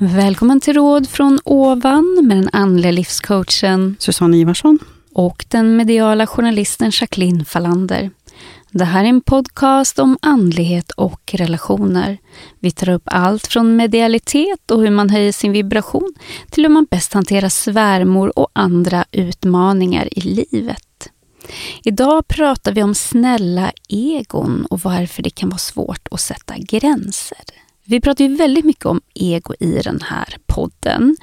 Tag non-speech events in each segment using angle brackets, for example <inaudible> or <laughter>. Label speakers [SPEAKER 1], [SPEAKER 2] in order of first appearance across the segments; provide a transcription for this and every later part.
[SPEAKER 1] Välkommen till Råd från ovan med den andliga livscoachen
[SPEAKER 2] Susanne Ivarsson.
[SPEAKER 1] och den mediala journalisten Jacqueline Fallander. Det här är en podcast om andlighet och relationer. Vi tar upp allt från medialitet och hur man höjer sin vibration till hur man bäst hanterar svärmor och andra utmaningar i livet. Idag pratar vi om snälla egon och varför det kan vara svårt att sätta gränser. Vi pratar ju väldigt mycket om ego i den här podden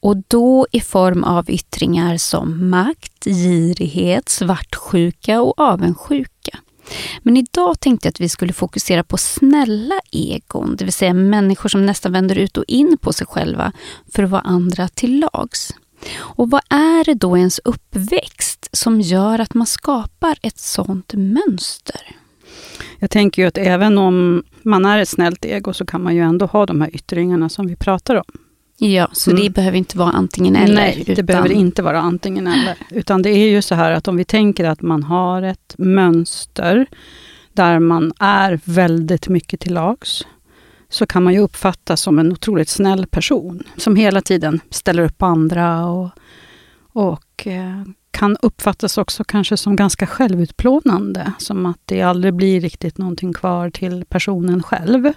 [SPEAKER 1] och då i form av yttringar som makt, girighet, svartsjuka och avundsjuka. Men idag tänkte jag att vi skulle fokusera på snälla egon, det vill säga människor som nästan vänder ut och in på sig själva för att vara andra till lags. Och vad är det då i ens uppväxt som gör att man skapar ett sådant mönster?
[SPEAKER 2] Jag tänker ju att även om man är ett snällt ego så kan man ju ändå ha de här yttringarna som vi pratar om.
[SPEAKER 1] Ja, så
[SPEAKER 2] Mm.
[SPEAKER 1] det behöver inte vara antingen eller.
[SPEAKER 2] Nej, det
[SPEAKER 1] utan-
[SPEAKER 2] behöver inte vara antingen eller. Utan det är ju så här att om vi tänker att man har ett mönster där man är väldigt mycket till lags, så kan man ju uppfattas som en otroligt snäll person, som hela tiden ställer upp på andra och, och eh, kan uppfattas också kanske som ganska självutplånande, som att det aldrig blir riktigt någonting kvar till personen själv.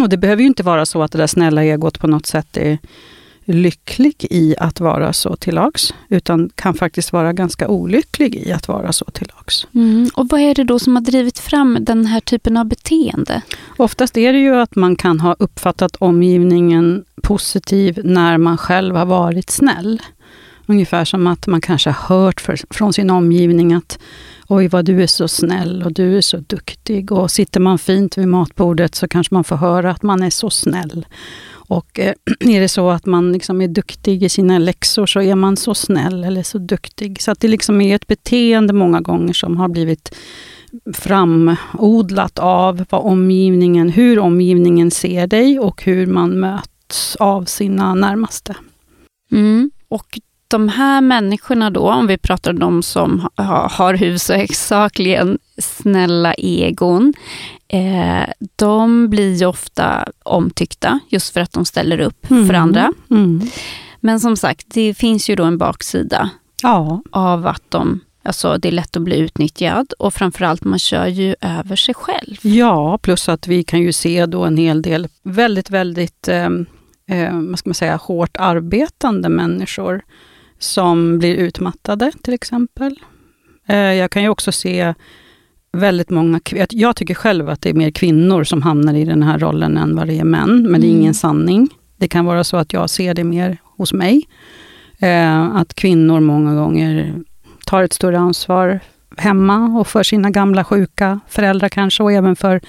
[SPEAKER 2] Och det behöver ju inte vara så att det där snälla egot på något sätt är lycklig i att vara så till lags, utan kan faktiskt vara ganska olycklig i att vara så till lags.
[SPEAKER 1] Mm. Och vad är det då som har drivit fram den här typen av beteende?
[SPEAKER 2] Oftast är det ju att man kan ha uppfattat omgivningen positiv när man själv har varit snäll. Ungefär som att man kanske har hört för, från sin omgivning att Oj, vad du är så snäll och du är så duktig. Och sitter man fint vid matbordet så kanske man får höra att man är så snäll. Och eh, <clears throat> är det så att man liksom är duktig i sina läxor så är man så snäll eller så duktig. Så att det liksom är ett beteende många gånger som har blivit framodlat av vad omgivningen, hur omgivningen ser dig och hur man möts av sina närmaste.
[SPEAKER 1] Mm. Och de här människorna då, om vi pratar om de som ha, har huvudsakligen snälla egon, eh, de blir ju ofta omtyckta just för att de ställer upp för andra.
[SPEAKER 2] Mm.
[SPEAKER 1] Men som sagt, det finns ju då en baksida
[SPEAKER 2] Ja,
[SPEAKER 1] av att de, alltså det är lätt att bli utnyttjad och framförallt man kör ju över sig själv.
[SPEAKER 2] ja, plus att vi kan ju se då en hel del väldigt, väldigt eh, eh, vad ska man säga, hårt arbetande människor som blir utmattade till exempel. Eh, jag kan ju också se väldigt många, jag tycker själv att det är mer kvinnor som hamnar i den här rollen än vad det är män, men det är
[SPEAKER 1] Mm.
[SPEAKER 2] ingen sanning. Det kan vara så att jag ser det mer hos mig. Eh, att kvinnor många gånger tar ett större ansvar hemma och för sina gamla sjuka föräldrar kanske och även för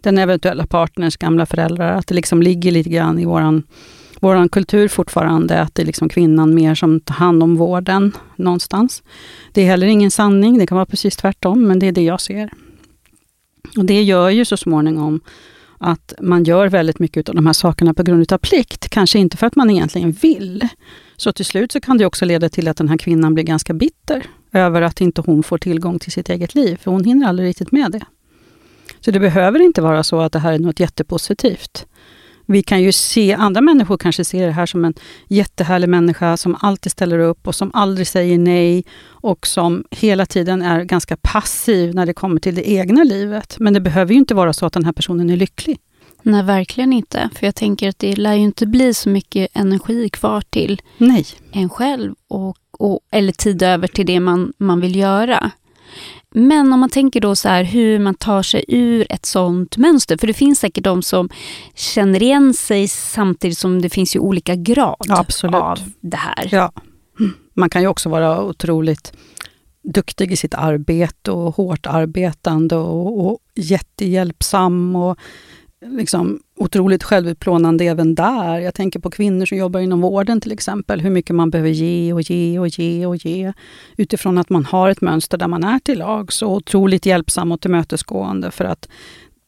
[SPEAKER 2] den eventuella partners gamla föräldrar. Att det liksom ligger lite grann i våran, vår kultur fortfarande att det är liksom kvinnan mer som tar hand om vården någonstans. Det är heller ingen sanning, det kan vara precis tvärtom, men det är det jag ser. Och det gör ju så småningom att man gör väldigt mycket av de här sakerna på grund av plikt, kanske inte för att man egentligen vill. Så till slut så kan det också leda till att den här kvinnan blir ganska bitter över att inte hon får tillgång till sitt eget liv, för hon hinner aldrig riktigt med det. Så det behöver inte vara så att det här är något jättepositivt. Vi kan ju se, andra människor kanske ser det här som en jättehärlig människa som alltid ställer upp och som aldrig säger nej och som hela tiden är ganska passiv när det kommer till det egna livet. Men det behöver ju inte vara så att den här personen är lycklig.
[SPEAKER 1] Nej, verkligen inte. För jag tänker att det lär ju inte bli så mycket energi kvar till
[SPEAKER 2] Nej.
[SPEAKER 1] en själv och, och, eller tid över till det man, man vill göra. Men om man tänker då så här hur man tar sig ur ett sånt mönster. För det finns säkert de som känner igen sig samtidigt som det finns ju olika grad
[SPEAKER 2] Absolut.
[SPEAKER 1] av det här.
[SPEAKER 2] Ja. Man kan ju också vara otroligt duktig i sitt arbete och hårt arbetande och, och jättehjälpsam och liksom otroligt självutplånande även där. Jag tänker på kvinnor som jobbar inom vården till exempel, hur mycket man behöver ge och ge och ge och ge. Utifrån att man har ett mönster där man är till lag, så otroligt hjälpsam och tillmötesgående för att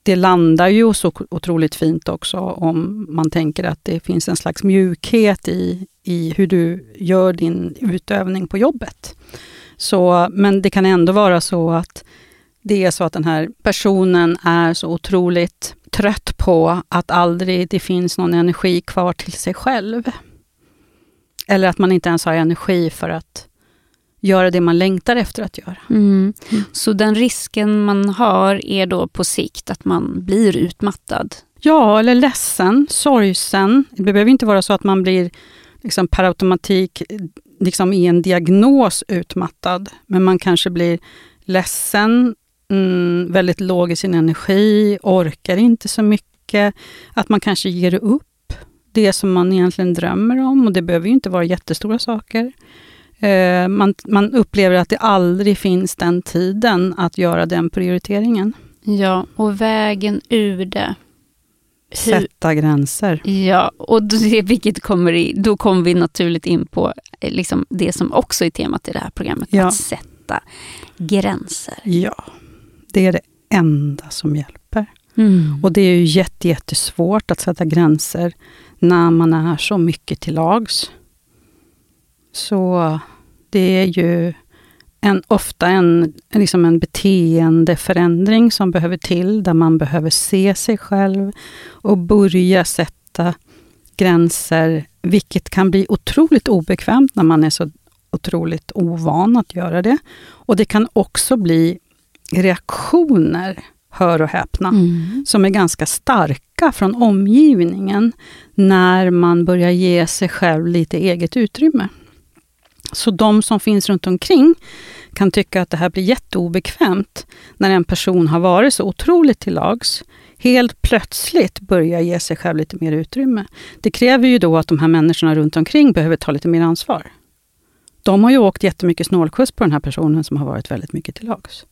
[SPEAKER 2] det landar ju så otroligt fint också om man tänker att det finns en slags mjukhet i, i hur du gör din utövning på jobbet. Så, men det kan ändå vara så att det är så att den här personen är så otroligt trött på att aldrig det finns någon energi kvar till sig själv. Eller att man inte ens har energi för att göra det man längtar efter att göra.
[SPEAKER 1] Mm. Så den risken man har är då på sikt att man blir utmattad?
[SPEAKER 2] Ja, eller ledsen, sorgsen. Det behöver inte vara så att man blir liksom per automatik liksom i en diagnos utmattad. Men man kanske blir ledsen, mm, väldigt låg i sin energi, orkar inte så mycket. Att man kanske ger upp det som man egentligen drömmer om. Och det behöver ju inte vara jättestora saker. Eh, man, man upplever att det aldrig finns den tiden att göra den prioriteringen.
[SPEAKER 1] Ja, och vägen ur det.
[SPEAKER 2] Hur, Sätta gränser.
[SPEAKER 1] Ja, och det, <laughs> vilket kommer i, då kommer vi naturligt in på eh, liksom det som också är temat i det här programmet, ja. att sätta gränser.
[SPEAKER 2] Ja, det är det enda som hjälper. Mm. Och det är ju jättesvårt att sätta gränser när man är så mycket till lags. Så det är ju en, ofta en, liksom en beteendeförändring som behöver till, där man behöver se sig själv och börja sätta gränser, vilket kan bli otroligt obekvämt när man är så otroligt ovan att göra det. Och det kan också bli reaktioner, hör och häpna, mm. som är ganska starka från omgivningen när man börjar ge sig själv lite eget utrymme. Så de som finns runt omkring kan tycka att det här blir jätteobekvämt när en person har varit så otroligt till lags, helt plötsligt börjar ge sig själv lite mer utrymme. Det kräver ju då att de här människorna runt omkring behöver ta lite mer ansvar. De har ju åkt jättemycket snålskjuts på den här personen som har varit väldigt mycket till lags.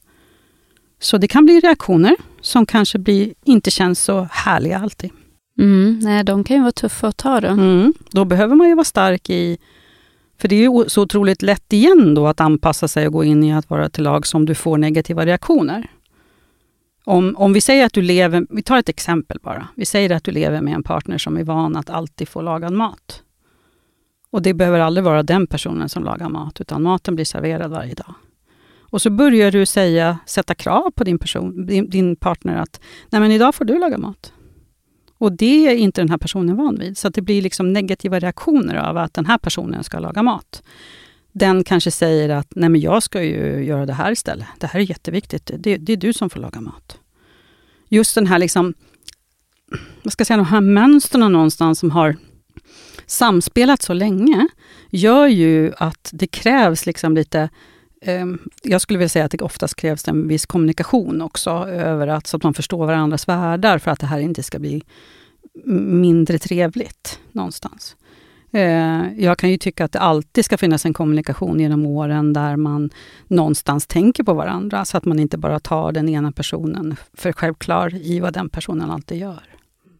[SPEAKER 2] Så det kan bli reaktioner som kanske blir, inte känns så härliga alltid.
[SPEAKER 1] Mm, nej, de kan ju vara tuffa att ta då.
[SPEAKER 2] Mm, då behöver man ju vara stark i för det är ju så otroligt lätt igen då att anpassa sig och gå in i att vara till lag som du får negativa reaktioner. Om, om vi säger att du lever, vi tar ett exempel bara. Vi säger att du lever med en partner som är van att alltid få lagad mat. Och det behöver aldrig vara den personen som lagar mat, utan maten blir serverad varje dag. Och så börjar du säga, sätta krav på din, person, din, din partner att Nej, men idag får du laga mat. Och det är inte den här personen van vid. Så det blir liksom negativa reaktioner av att den här personen ska laga mat. Den kanske säger att nej men jag ska ju göra det här istället. Det här är jätteviktigt. Det, det är du som får laga mat. Just den här liksom, vad ska jag säga, de här mönstren någonstans som har samspelat så länge, gör ju att det krävs liksom lite jag skulle vilja säga att det oftast krävs en viss kommunikation också, över att, så att man förstår varandras världar, för att det här inte ska bli mindre trevligt någonstans. Eh, jag kan ju tycka att det alltid ska finnas en kommunikation genom åren där man någonstans tänker på varandra, så att man inte bara tar den ena personen för självklar i vad den personen alltid gör.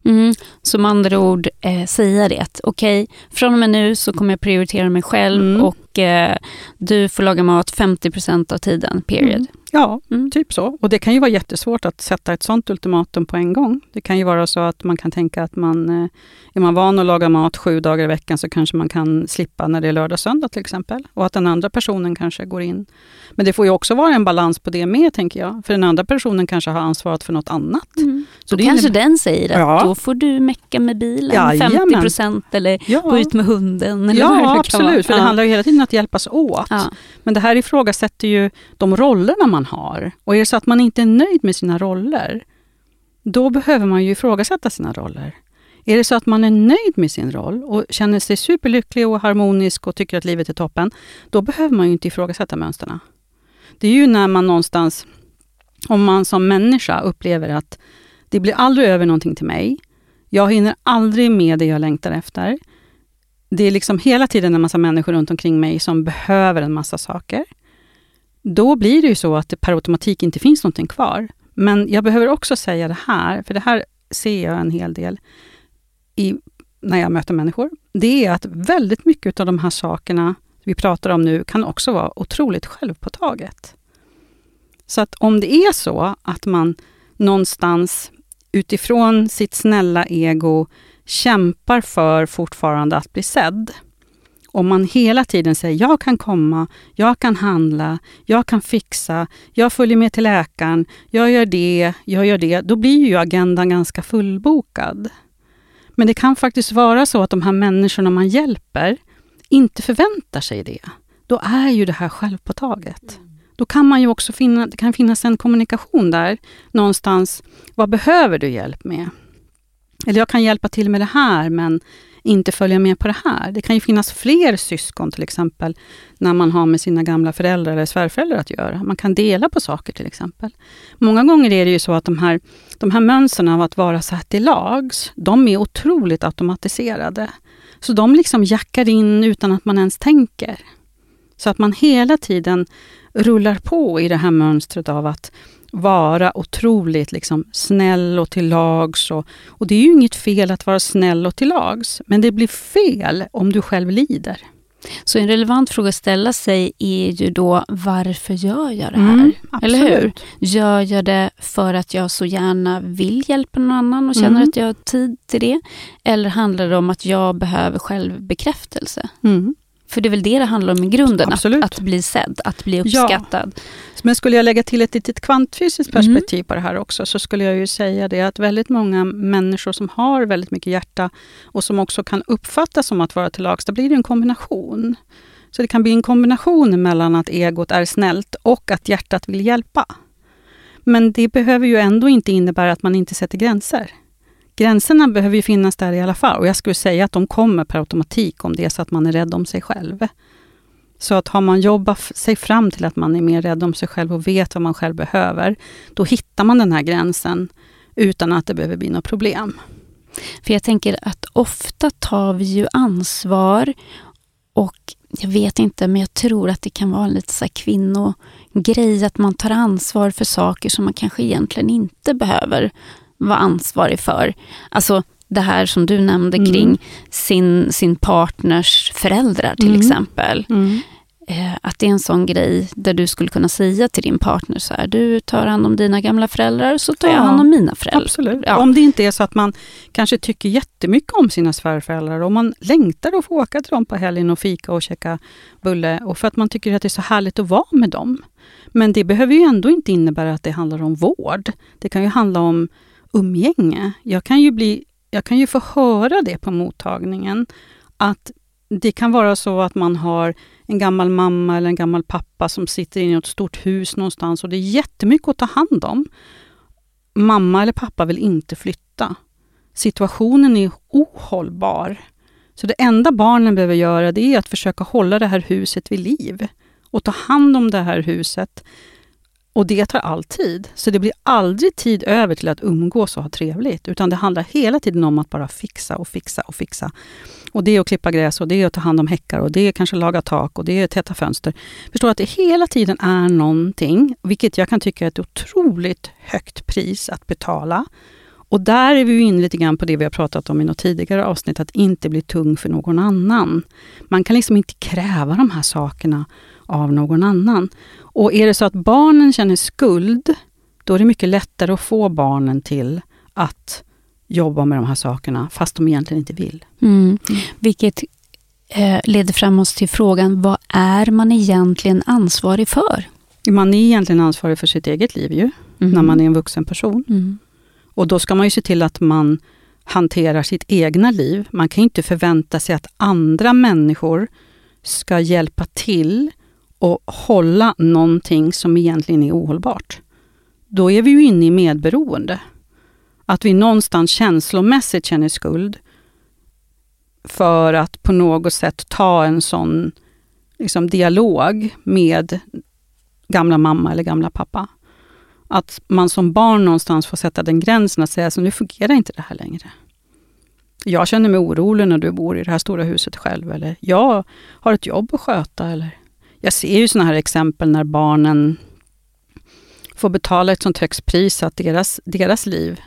[SPEAKER 1] Mm, som andra ord eh, säga det okej, okay, från och med nu så kommer jag prioritera mig själv mm. och eh, du får laga mat 50% av tiden, period. Mm.
[SPEAKER 2] Ja, mm. typ så. Och det kan ju vara jättesvårt att sätta ett sånt ultimatum på en gång. Det kan ju vara så att man kan tänka att man, eh, är man van att laga mat sju dagar i veckan så kanske man kan slippa när det är lördag söndag till exempel. Och att den andra personen kanske går in. Men det får ju också vara en balans på det med, tänker jag. För den andra personen kanske har ansvaret för något annat. Mm.
[SPEAKER 1] Så då kanske den säger att ja. då får du mecka med bilen ja, 50 procent eller ja. gå ut med hunden. Eller
[SPEAKER 2] ja, absolut. För det handlar ju hela tiden att hjälpas åt. Men det här ifrågasätter ju de rollerna man har. Och är det så att man inte är nöjd med sina roller, då behöver man ju ifrågasätta sina roller. Är det så att man är nöjd med sin roll och känner sig superlycklig och harmonisk och tycker att livet är toppen, då behöver man ju inte ifrågasätta mönstren. Det är ju när man någonstans, om man som människa upplever att det blir aldrig över någonting till mig, jag hinner aldrig med det jag längtar efter. Det är liksom hela tiden en massa människor runt omkring mig som behöver en massa saker då blir det ju så att det per automatik inte finns någonting kvar. Men jag behöver också säga det här, för det här ser jag en hel del i, när jag möter människor. Det är att väldigt mycket av de här sakerna vi pratar om nu kan också vara otroligt självpåtaget. Så att om det är så att man någonstans utifrån sitt snälla ego kämpar för fortfarande att bli sedd Om man hela tiden säger jag kan komma, jag kan handla, jag kan fixa, jag följer med till läkaren, jag gör det, jag gör det. Då blir ju agendan ganska fullbokad. Men det kan faktiskt vara så att de här människorna man hjälper inte förväntar sig det. Då är ju det här självpåtaget. Mm. Då kan man ju också finna, det kan finnas en kommunikation där någonstans. Vad behöver du hjälp med? Eller jag kan hjälpa till med det här, men inte följa med på det här. Det kan ju finnas fler syskon till exempel, när man har med sina gamla föräldrar eller svärföräldrar att göra. Man kan dela på saker till exempel. Många gånger är det ju så att de här, de här mönstren av att vara satt i lags, de är otroligt automatiserade. Så de liksom jackar in utan att man ens tänker. Så att man hela tiden rullar på i det här mönstret av att vara otroligt liksom snäll och till lags. Och, och det är ju inget fel att vara snäll och till lags, men det blir fel om du själv lider.
[SPEAKER 1] Så en relevant fråga att ställa sig är ju då, varför gör jag det här? Mm, Eller hur? Gör jag det för att jag så gärna vill hjälpa någon annan och känner mm. att jag har tid till det? Eller handlar det om att jag behöver självbekräftelse? Mm. För det är väl det det handlar om i grunden, att, att, bli sedd, att bli uppskattad. Ja.
[SPEAKER 2] Men skulle jag lägga till ett litet kvantfysiskt mm. perspektiv mm. på det här också, så skulle jag ju säga det att väldigt många människor som har väldigt mycket hjärta och som också kan uppfattas som att vara till lags, då blir det en kombination. Så det kan bli en kombination mellan att egot är snällt och att hjärtat vill hjälpa. Men det behöver ju ändå inte innebära att man inte sätter gränser gränserna behöver ju finnas där i alla fall. Och jag skulle säga att de kommer per automatik om det är så att man är rädd om sig själv. Så att har man jobbat sig fram till att man är mer rädd om sig själv och vet vad man själv behöver, då hittar man den här gränsen utan att det behöver bli något problem.
[SPEAKER 1] För jag tänker att ofta tar vi ju ansvar och jag vet inte, men jag tror att det kan vara en lite så kvinnogrej att man tar ansvar för saker som man kanske egentligen inte behöver vara ansvarig för. Alltså det här som du nämnde mm. kring sin, sin partners föräldrar till mm. exempel. Mm. Eh, att det är en sån grej där du skulle kunna säga till din partner så här, du tar hand om dina gamla föräldrar så tar jag hand om mina föräldrar.
[SPEAKER 2] Absolut. Ja. Om det inte är så att man kanske tycker jättemycket om sina svärföräldrar och man längtar att få åka till dem på helgen och fika och käka bulle och för att man tycker att det är så härligt att vara med dem. Men det behöver ju ändå inte innebära att det handlar om vård. Det kan ju handla om umgänge. Jag kan ju, bli, jag kan ju få höra det på mottagningen, att det kan vara så att man har en gammal mamma eller en gammal pappa som sitter i ett stort hus någonstans och det är jättemycket att ta hand om. Mamma eller pappa vill inte flytta. Situationen är ohållbar. Så det enda barnen behöver göra det är att försöka hålla det här huset vid liv och ta hand om det här huset och det tar all tid. Så det blir aldrig tid över till att umgås och ha trevligt. Utan det handlar hela tiden om att bara fixa och fixa och fixa. Och det är att klippa gräs och det är att ta hand om häckar och det är kanske laga tak och det är att täta fönster. Förstå att det hela tiden är någonting, vilket jag kan tycka är ett otroligt högt pris att betala. Och där är vi inne lite grann på det vi har pratat om i något tidigare avsnitt, att inte bli tung för någon annan. Man kan liksom inte kräva de här sakerna av någon annan. Och är det så att barnen känner skuld, då är det mycket lättare att få barnen till att jobba med de här sakerna, fast de egentligen inte vill.
[SPEAKER 1] Mm. Vilket eh, leder fram oss till frågan, vad är man egentligen ansvarig för?
[SPEAKER 2] Man är egentligen ansvarig för sitt eget liv ju, mm. när man är en vuxen person. Mm. Och då ska man ju se till att man hanterar sitt egna liv. Man kan inte förvänta sig att andra människor ska hjälpa till och hålla någonting som egentligen är ohållbart. Då är vi ju inne i medberoende. Att vi någonstans känslomässigt känner skuld för att på något sätt ta en sån liksom, dialog med gamla mamma eller gamla pappa. Att man som barn någonstans får sätta den gränsen att säga så nu fungerar inte det här längre. Jag känner mig orolig när du bor i det här stora huset själv. Eller jag har ett jobb att sköta. Eller jag ser ju sådana här exempel när barnen får betala ett sånt högt pris att deras, deras liv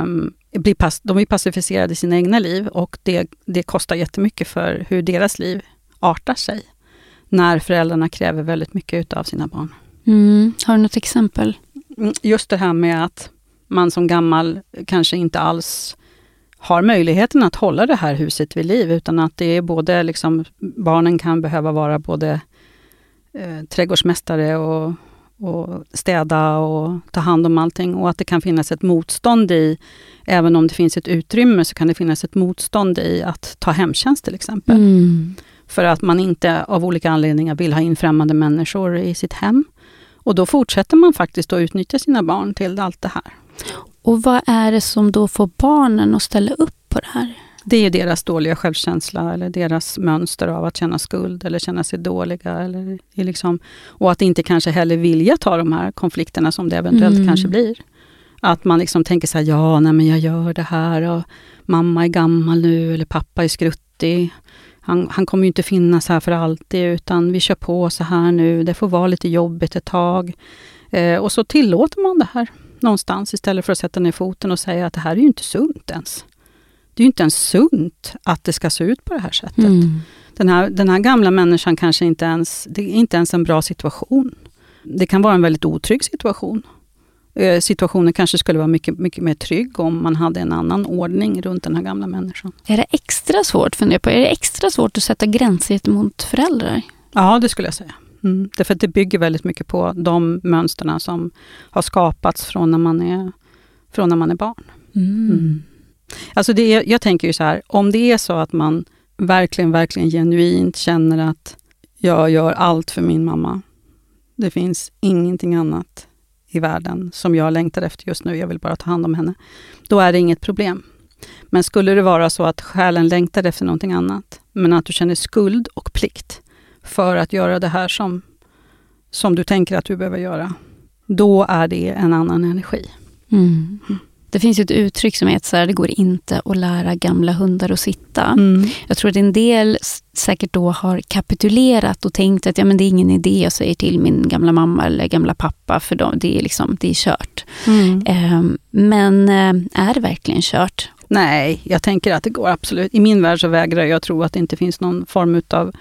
[SPEAKER 2] um, blir, pass, de blir pacificerade i sina egna liv och det, det kostar jättemycket för hur deras liv artar sig. När föräldrarna kräver väldigt mycket av sina barn.
[SPEAKER 1] Mm. Har du något exempel?
[SPEAKER 2] Mm, just det här med att man som gammal kanske inte alls har möjligheten att hålla det här huset vid liv, utan att det är både liksom, barnen kan behöva vara både eh, trädgårdsmästare och, och städa och ta hand om allting och att det kan finnas ett motstånd i, även om det finns ett utrymme, så kan det finnas ett motstånd i att ta hemtjänst till exempel.
[SPEAKER 1] Mm.
[SPEAKER 2] För att man inte av olika anledningar vill ha in främmande människor i sitt hem. Och då fortsätter man faktiskt att utnyttja sina barn till allt det här.
[SPEAKER 1] Och vad är det som då får barnen att ställa upp på det här?
[SPEAKER 2] Det är deras dåliga självkänsla eller deras mönster av att känna skuld eller känna sig dåliga. Eller liksom, och att inte kanske heller vilja ta de här konflikterna som det eventuellt
[SPEAKER 1] Mm.
[SPEAKER 2] kanske blir. Att man liksom tänker så här, ja, nej, men jag gör det här och mamma är gammal nu eller pappa är skruttig. Han, han kommer ju inte finnas här för alltid utan vi kör på så här nu. Det får vara lite jobbigt ett tag. Eh, och så tillåter man det här någonstans istället för att sätta ner foten och säga att det här är ju inte sunt ens. Det är ju inte ens sunt att det ska se ut på det här sättet.
[SPEAKER 1] Mm.
[SPEAKER 2] Den, här, den här gamla människan kanske inte ens, det är inte ens en bra situation. Det kan vara en väldigt otrygg situation. Eh, Situationen kanske skulle vara mycket, mycket mer trygg om man hade en annan ordning runt den här gamla människan.
[SPEAKER 1] Är det extra svårt, funderar på, är det extra svårt att sätta gränser gentemot föräldrar?
[SPEAKER 2] Ja, det skulle jag säga. Mm. Därför att det bygger väldigt mycket på de mönsterna som har skapats från när man är, från när man är barn. Mm. Alltså det är, jag tänker ju så här, om det är så att man verkligen, verkligen genuint känner att jag gör allt för min mamma. Det finns ingenting annat i världen som jag längtar efter just nu. Jag vill bara ta hand om henne. Då är det inget problem. Men skulle det vara så att själen längtar efter någonting annat, men att du känner skuld och plikt för att göra det här som, som du tänker att du behöver göra, då är det en annan energi.
[SPEAKER 1] Mm. Det finns ju ett uttryck som heter så här, det går inte att lära gamla hundar att sitta.
[SPEAKER 2] Mm.
[SPEAKER 1] Jag tror att en del säkert då har kapitulerat och tänkt att ja, men det är ingen idé jag säger till min gamla mamma eller gamla pappa för de, det, är liksom, det är kört.
[SPEAKER 2] Mm.
[SPEAKER 1] Ehm, men eh, är det verkligen kört?
[SPEAKER 2] Nej, jag tänker att det går absolut. I min värld så vägrar jag tro att det inte finns någon form av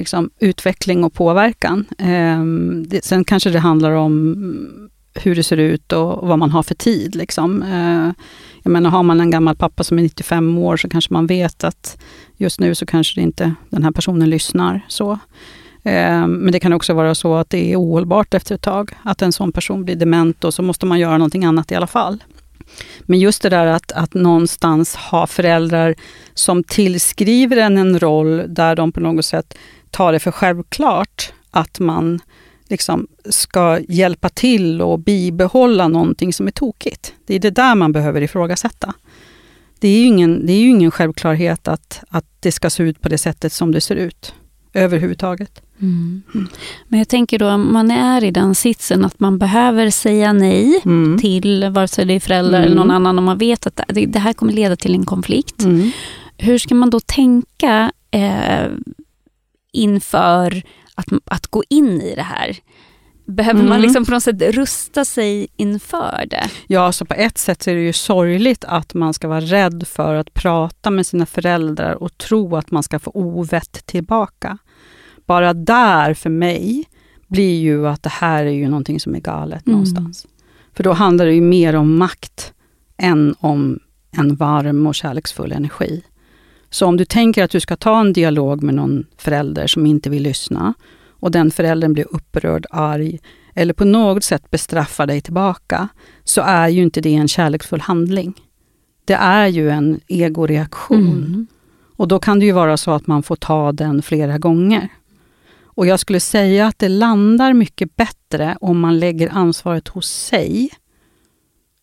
[SPEAKER 2] liksom, utveckling och påverkan. Ehm, det, sen kanske det handlar om hur det ser ut och vad man har för tid. Liksom. Eh, jag menar, har man en gammal pappa som är 95 år så kanske man vet att just nu så kanske det inte den här personen lyssnar. så. Ehm, men det kan också vara så att det är ohållbart efter ett tag. Att en sån person blir dement och så måste man göra någonting annat i alla fall. Men just det där att, att någonstans ha föräldrar som tillskriver en en roll där de på något sätt tar det för självklart att man liksom ska hjälpa till och bibehålla någonting som är tokigt. Det är det där man behöver ifrågasätta. Det är ju ingen, det är ingen självklarhet att, att det ska se ut på det sättet som det ser ut överhuvudtaget.
[SPEAKER 1] Mm. Men jag tänker då om man är i den sitsen att man behöver säga nej
[SPEAKER 2] Mm.
[SPEAKER 1] till vare sig det är föräldrar
[SPEAKER 2] Mm.
[SPEAKER 1] eller någon annan om man vet att det, det här kommer leda till en konflikt.
[SPEAKER 2] Mm.
[SPEAKER 1] Hur ska man då tänka eh, inför att, att gå in i det här? Behöver man
[SPEAKER 2] Mm.
[SPEAKER 1] liksom på något sätt rusta sig inför det?
[SPEAKER 2] Ja, så på ett sätt så är det ju sorgligt att man ska vara rädd för att prata med sina föräldrar och tro att man ska få ovett tillbaka. Bara där för mig blir ju att det här är ju någonting som är galet
[SPEAKER 1] Mm.
[SPEAKER 2] någonstans. För då handlar det ju mer om makt än om en varm och kärleksfull energi. Så om du tänker att du ska ta en dialog med någon förälder som inte vill lyssna och den föräldern blir upprörd, arg eller på något sätt bestraffar dig tillbaka, så är ju inte det en kärleksfull handling. Det är ju en egoreaktion.
[SPEAKER 1] Mm.
[SPEAKER 2] Och då kan det ju vara så att man får ta den flera gånger. Och jag skulle säga att det landar mycket bättre om man lägger ansvaret hos sig.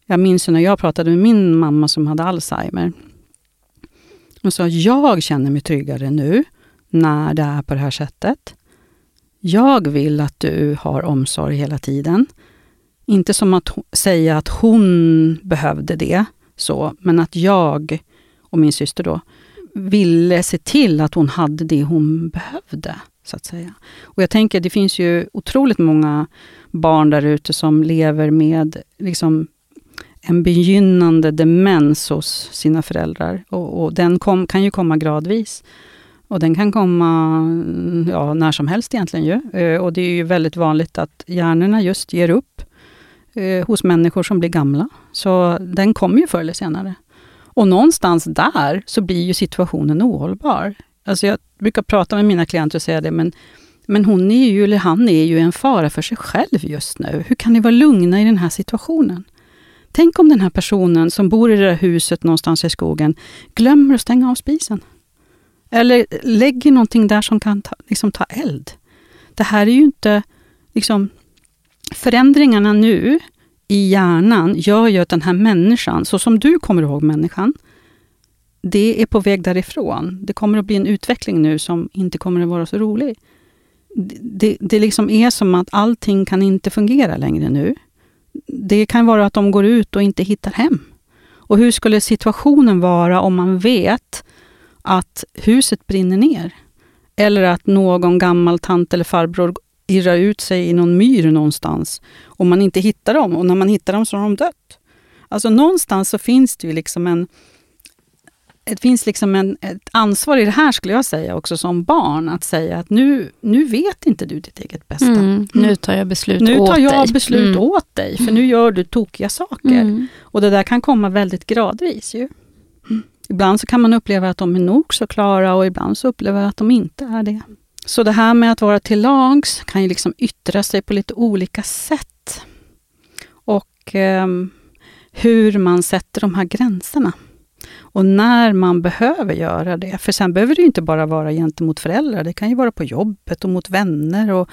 [SPEAKER 2] Jag minns när jag pratade med min mamma som hade Alzheimer. Hon sa, jag känner mig tryggare nu när det är på det här sättet. Jag vill att du har omsorg hela tiden. Inte som att säga att hon behövde det, så, men att jag och min syster då ville se till att hon hade det hon behövde. så att säga. Och jag tänker, det finns ju otroligt många barn där ute som lever med liksom, en begynnande demens hos sina föräldrar. Och, och den kom, kan ju komma gradvis. Och den kan komma mm, ja, när som helst egentligen. Ju. Eh, och det är ju väldigt vanligt att hjärnorna just ger upp eh, hos människor som blir gamla. Så den kommer ju förr eller senare. Och någonstans där så blir ju situationen ohållbar. Alltså jag brukar prata med mina klienter och säga det, men, men hon är ju, eller han är ju en fara för sig själv just nu. Hur kan ni vara lugna i den här situationen? Tänk om den här personen som bor i det där huset någonstans i skogen glömmer att stänga av spisen. Eller lägger någonting där som kan ta, liksom ta eld. Det här är ju inte... Liksom, förändringarna nu i hjärnan gör ju att den här människan, så som du kommer ihåg människan, det är på väg därifrån. Det kommer att bli en utveckling nu som inte kommer att vara så rolig. Det, det, det liksom är som att allting kan inte fungera längre nu. Det kan vara att de går ut och inte hittar hem. Och hur skulle situationen vara om man vet att huset brinner ner? Eller att någon gammal tant eller farbror irrar ut sig i någon myr någonstans och man inte hittar dem. Och när man hittar dem så har de dött. Alltså någonstans så finns det ju liksom en... Det finns liksom en, ett ansvar i det här skulle jag säga också som barn att säga att nu, nu vet inte du ditt eget bästa.
[SPEAKER 1] Mm, nu tar jag beslut
[SPEAKER 2] nu
[SPEAKER 1] åt
[SPEAKER 2] tar jag
[SPEAKER 1] dig.
[SPEAKER 2] beslut
[SPEAKER 1] Mm.
[SPEAKER 2] åt dig för nu gör du tokiga saker.
[SPEAKER 1] Mm.
[SPEAKER 2] Och det där kan komma väldigt gradvis. Ju. Ibland så kan man uppleva att de är nog så klara och ibland så upplever jag att de inte är det. Så det här med att vara till lags kan ju liksom yttra sig på lite olika sätt. Och ehm, hur man sätter de här gränserna. Och när man behöver göra det. För sen behöver det inte bara vara gentemot föräldrar. Det kan ju vara på jobbet och mot vänner och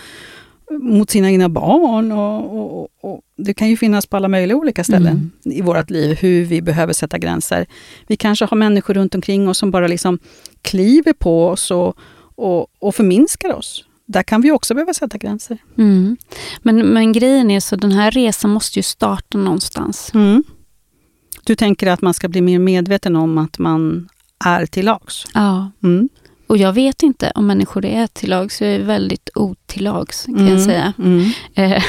[SPEAKER 2] mot sina egna barn. Och, och, och, det kan ju finnas på alla möjliga olika ställen i vårt liv, hur vi behöver sätta gränser. Vi kanske har människor runt omkring oss som bara liksom kliver på oss och, och, och förminskar oss. Där kan vi också behöva sätta gränser.
[SPEAKER 1] Mm. Men, men grejen är så den här resan måste ju starta någonstans.
[SPEAKER 2] Mm. Du tänker att man ska bli mer medveten om att man är till lags?
[SPEAKER 1] Ja.
[SPEAKER 2] Mm.
[SPEAKER 1] Och jag vet inte om människor är till lags. Jag är väldigt otillags kan jag
[SPEAKER 2] Mm.
[SPEAKER 1] säga.
[SPEAKER 2] Mm.
[SPEAKER 1] Eh,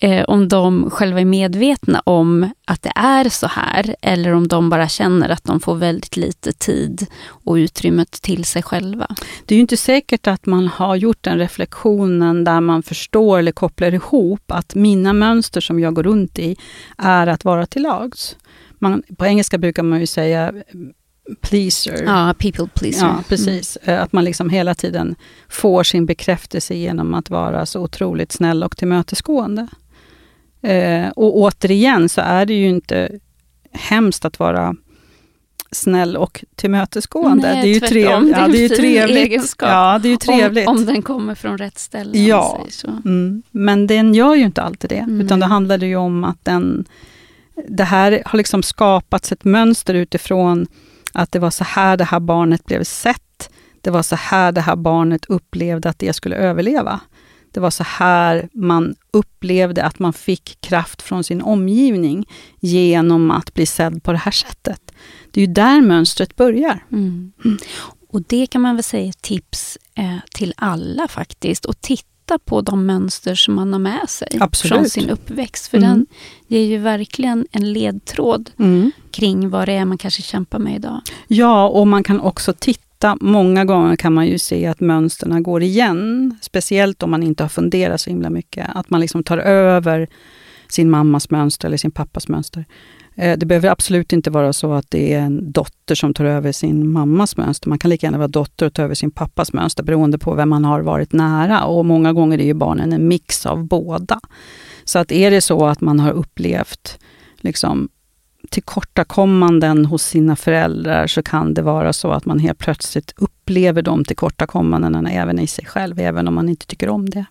[SPEAKER 1] <laughs> eh, om de själva är medvetna om att det är så här. Eller om de bara känner att de får väldigt lite tid och utrymmet till sig själva.
[SPEAKER 2] Det är ju inte säkert att man har gjort den reflektionen där man förstår eller kopplar ihop att mina mönster som jag går runt i är att vara till lags. Man, på engelska brukar man ju säga eh, pleaser.
[SPEAKER 1] Ja, people pleaser.
[SPEAKER 2] Ja, precis. Eh, Att man liksom hela tiden får sin bekräftelse genom att vara så otroligt snäll och tillmötesgående. Eh, och återigen så är det ju inte hemskt att vara snäll och tillmötesgående.
[SPEAKER 1] Nej,
[SPEAKER 2] det är ju trevligt. Ja, det är ju trevligt.
[SPEAKER 1] egenskap.
[SPEAKER 2] Ja, det är ju trevligt.
[SPEAKER 1] Om, om den kommer från rätt ställe.
[SPEAKER 2] Ja. Mm. Men den gör ju inte alltid det,
[SPEAKER 1] Mm.
[SPEAKER 2] utan då handlar det ju om att den... Det här har liksom skapats ett mönster utifrån att det var så här det här barnet blev sett. Det var så här det här barnet upplevde att det skulle överleva. Det var så här man upplevde att man fick kraft från sin omgivning genom att bli sedd på det här sättet. Det är ju där mönstret börjar.
[SPEAKER 1] Mm. Och det kan man väl säga är ett tips eh, till alla faktiskt. Och titta på de mönster som man har med sig
[SPEAKER 2] Absolut.
[SPEAKER 1] från sin uppväxt. För
[SPEAKER 2] Mm.
[SPEAKER 1] den ger ju verkligen en ledtråd kring vad det är man kanske kämpar med idag.
[SPEAKER 2] Ja, och man kan också titta. Många gånger kan man ju se att mönsterna går igen. Speciellt om man inte har funderat så himla mycket. Att man liksom tar över sin mammas mönster eller sin pappas mönster. Eh, det behöver absolut inte vara så att det är en dotter som tar över sin mammas mönster. Man kan lika gärna vara dotter och ta över sin pappas mönster beroende på vem man har varit nära. Och många gånger är ju barnen en mix av båda. Så att är det så att man har upplevt liksom, tillkortakommanden hos sina föräldrar så kan det vara så att man helt plötsligt upplever de tillkortakommandena även i sig själv, även om man inte tycker om det.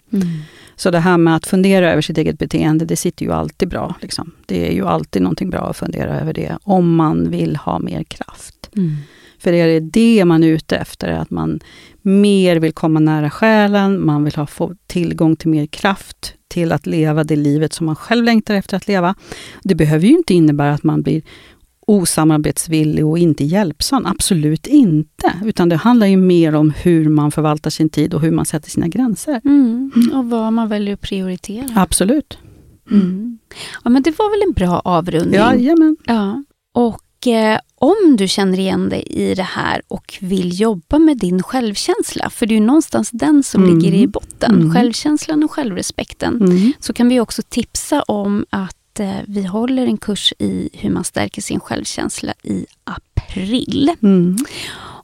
[SPEAKER 2] Så det här med att fundera över sitt eget beteende, det sitter ju alltid bra. Liksom. Det är ju alltid någonting bra att fundera över det, om man vill ha mer kraft.
[SPEAKER 1] Mm.
[SPEAKER 2] För är det det man är ute efter, att man mer vill komma nära själen, man vill ha, få tillgång till mer kraft till att leva det livet som man själv längtar efter att leva. Det behöver ju inte innebära att man blir osamarbetsvillig och inte hjälpsam. Absolut inte. Utan det handlar ju mer om hur man förvaltar sin tid och hur man sätter sina gränser.
[SPEAKER 1] Mm. Och vad man väljer att prioritera.
[SPEAKER 2] Absolut.
[SPEAKER 1] Mm. Ja, men det var väl en bra avrundning.
[SPEAKER 2] Jajamän.
[SPEAKER 1] Ja. Och eh, om du känner igen dig i det här och vill jobba med din självkänsla, för det är ju någonstans den som
[SPEAKER 2] Mm.
[SPEAKER 1] ligger i botten,
[SPEAKER 2] Mm.
[SPEAKER 1] självkänslan och självrespekten,
[SPEAKER 2] Mm.
[SPEAKER 1] så kan vi också tipsa om att eh, vi håller en kurs i hur man stärker sin självkänsla i april.
[SPEAKER 2] Mm.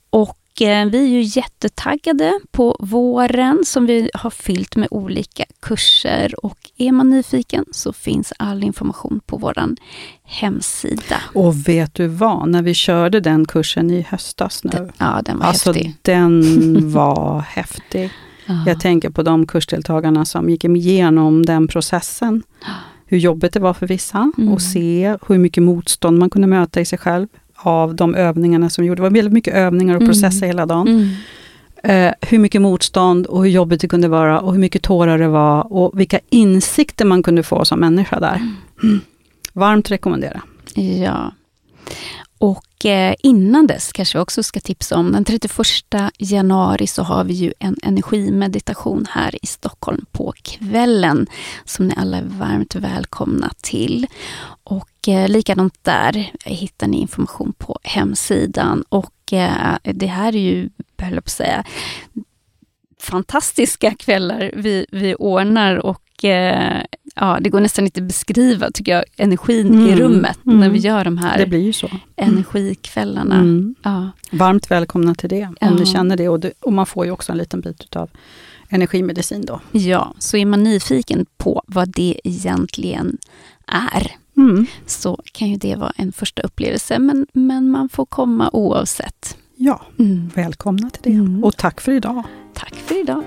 [SPEAKER 1] Och vi är ju jättetaggade på våren som vi har fyllt med olika kurser. Och är man nyfiken så finns all information på vår hemsida.
[SPEAKER 2] Och vet du vad, när vi körde den kursen i höstas nu.
[SPEAKER 1] Den, ja, den var
[SPEAKER 2] alltså,
[SPEAKER 1] häftig.
[SPEAKER 2] den <laughs> var häftig.
[SPEAKER 1] Ja.
[SPEAKER 2] Jag tänker på de kursdeltagarna som gick igenom den processen. Hur jobbigt det var för vissa
[SPEAKER 1] Mm.
[SPEAKER 2] och se hur mycket motstånd man kunde möta i sig själv av de övningarna som gjordes. Det var väldigt mycket övningar och
[SPEAKER 1] Mm.
[SPEAKER 2] processa hela dagen.
[SPEAKER 1] Mm.
[SPEAKER 2] Eh, hur mycket motstånd och hur jobbigt det kunde vara och hur mycket tårar det var och vilka insikter man kunde få som människa där. Mm. Varmt rekommendera.
[SPEAKER 1] Ja. Och eh, innan dess kanske jag också ska tipsa om den 31 januari så har vi ju en energimeditation här i Stockholm på kvällen som ni alla är varmt välkomna till. Och eh, likadant där hittar ni information på hemsidan och eh, det här är ju, höll jag på att säga, fantastiska kvällar vi, vi ordnar och eh, ja, det går nästan inte att beskriva, tycker jag, energin i
[SPEAKER 2] Mm,
[SPEAKER 1] rummet
[SPEAKER 2] mm.
[SPEAKER 1] när vi gör de här
[SPEAKER 2] Det blir ju så.
[SPEAKER 1] energikvällarna.
[SPEAKER 2] Mm.
[SPEAKER 1] Ja.
[SPEAKER 2] Varmt välkomna till det, om
[SPEAKER 1] Ja.
[SPEAKER 2] ni känner det och, det. och man får ju också en liten bit av energimedicin då.
[SPEAKER 1] ja, så är man nyfiken på vad det egentligen är,
[SPEAKER 2] Mm.
[SPEAKER 1] så kan ju det vara en första upplevelse, men, men man får komma oavsett.
[SPEAKER 2] Ja,
[SPEAKER 1] Mm.
[SPEAKER 2] välkomna till det.
[SPEAKER 1] Mm.
[SPEAKER 2] Och tack för idag.
[SPEAKER 1] Tack för idag.